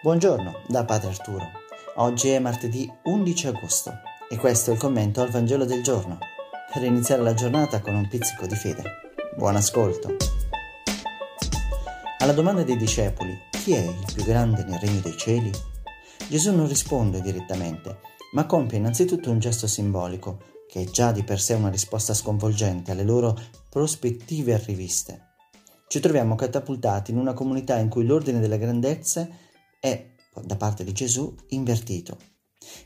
Buongiorno da Padre Arturo. Oggi è martedì 11 agosto e questo è il commento al Vangelo del giorno per iniziare la giornata con un pizzico di fede. Buon ascolto. Alla domanda dei discepoli chi è il più grande nel regno dei cieli? Gesù non risponde direttamente, ma compie innanzitutto un gesto simbolico che è già di per sé una risposta sconvolgente alle loro prospettive arriviste. Ci troviamo catapultati in una comunità in cui l'ordine delle grandezze è, da parte di Gesù, invertito.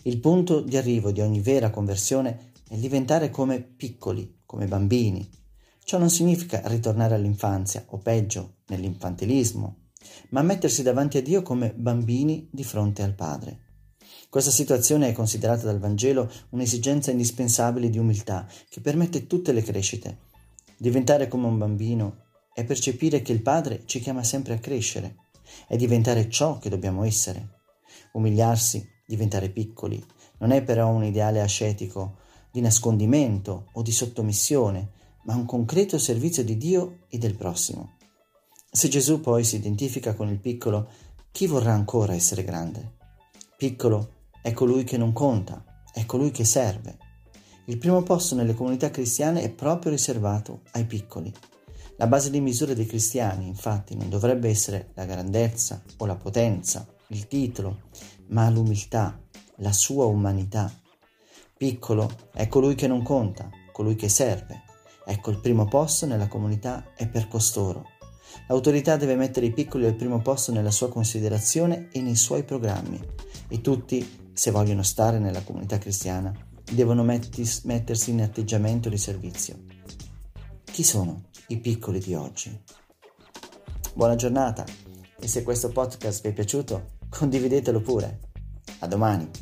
Il punto di arrivo di ogni vera conversione è diventare come piccoli, come bambini. Ciò non significa ritornare all'infanzia, o peggio, nell'infantilismo, ma mettersi davanti a Dio come bambini di fronte al Padre. Questa situazione è considerata dal Vangelo un'esigenza indispensabile di umiltà che permette tutte le crescite. Diventare come un bambino è percepire che il Padre ci chiama sempre a crescere, è diventare ciò che dobbiamo essere. Umiliarsi, diventare piccoli, non è però un ideale ascetico di nascondimento o di sottomissione, ma un concreto servizio di Dio e del prossimo. Se Gesù poi si identifica con il piccolo, chi vorrà ancora essere grande? Piccolo è colui che non conta, è colui che serve. Il primo posto nelle comunità cristiane è proprio riservato ai piccoli. La base di misura dei cristiani, infatti, non dovrebbe essere la grandezza o la potenza, il titolo, ma l'umiltà, la sua umanità. Piccolo è colui che non conta, colui che serve. Ecco il primo posto nella comunità è per costoro. L'autorità deve mettere i piccoli al primo posto nella sua considerazione e nei suoi programmi e tutti, se vogliono stare nella comunità cristiana, devono mettersi in atteggiamento di servizio. Chi sono i piccoli di oggi? Buona giornata e se questo podcast vi è piaciuto condividetelo pure. A domani!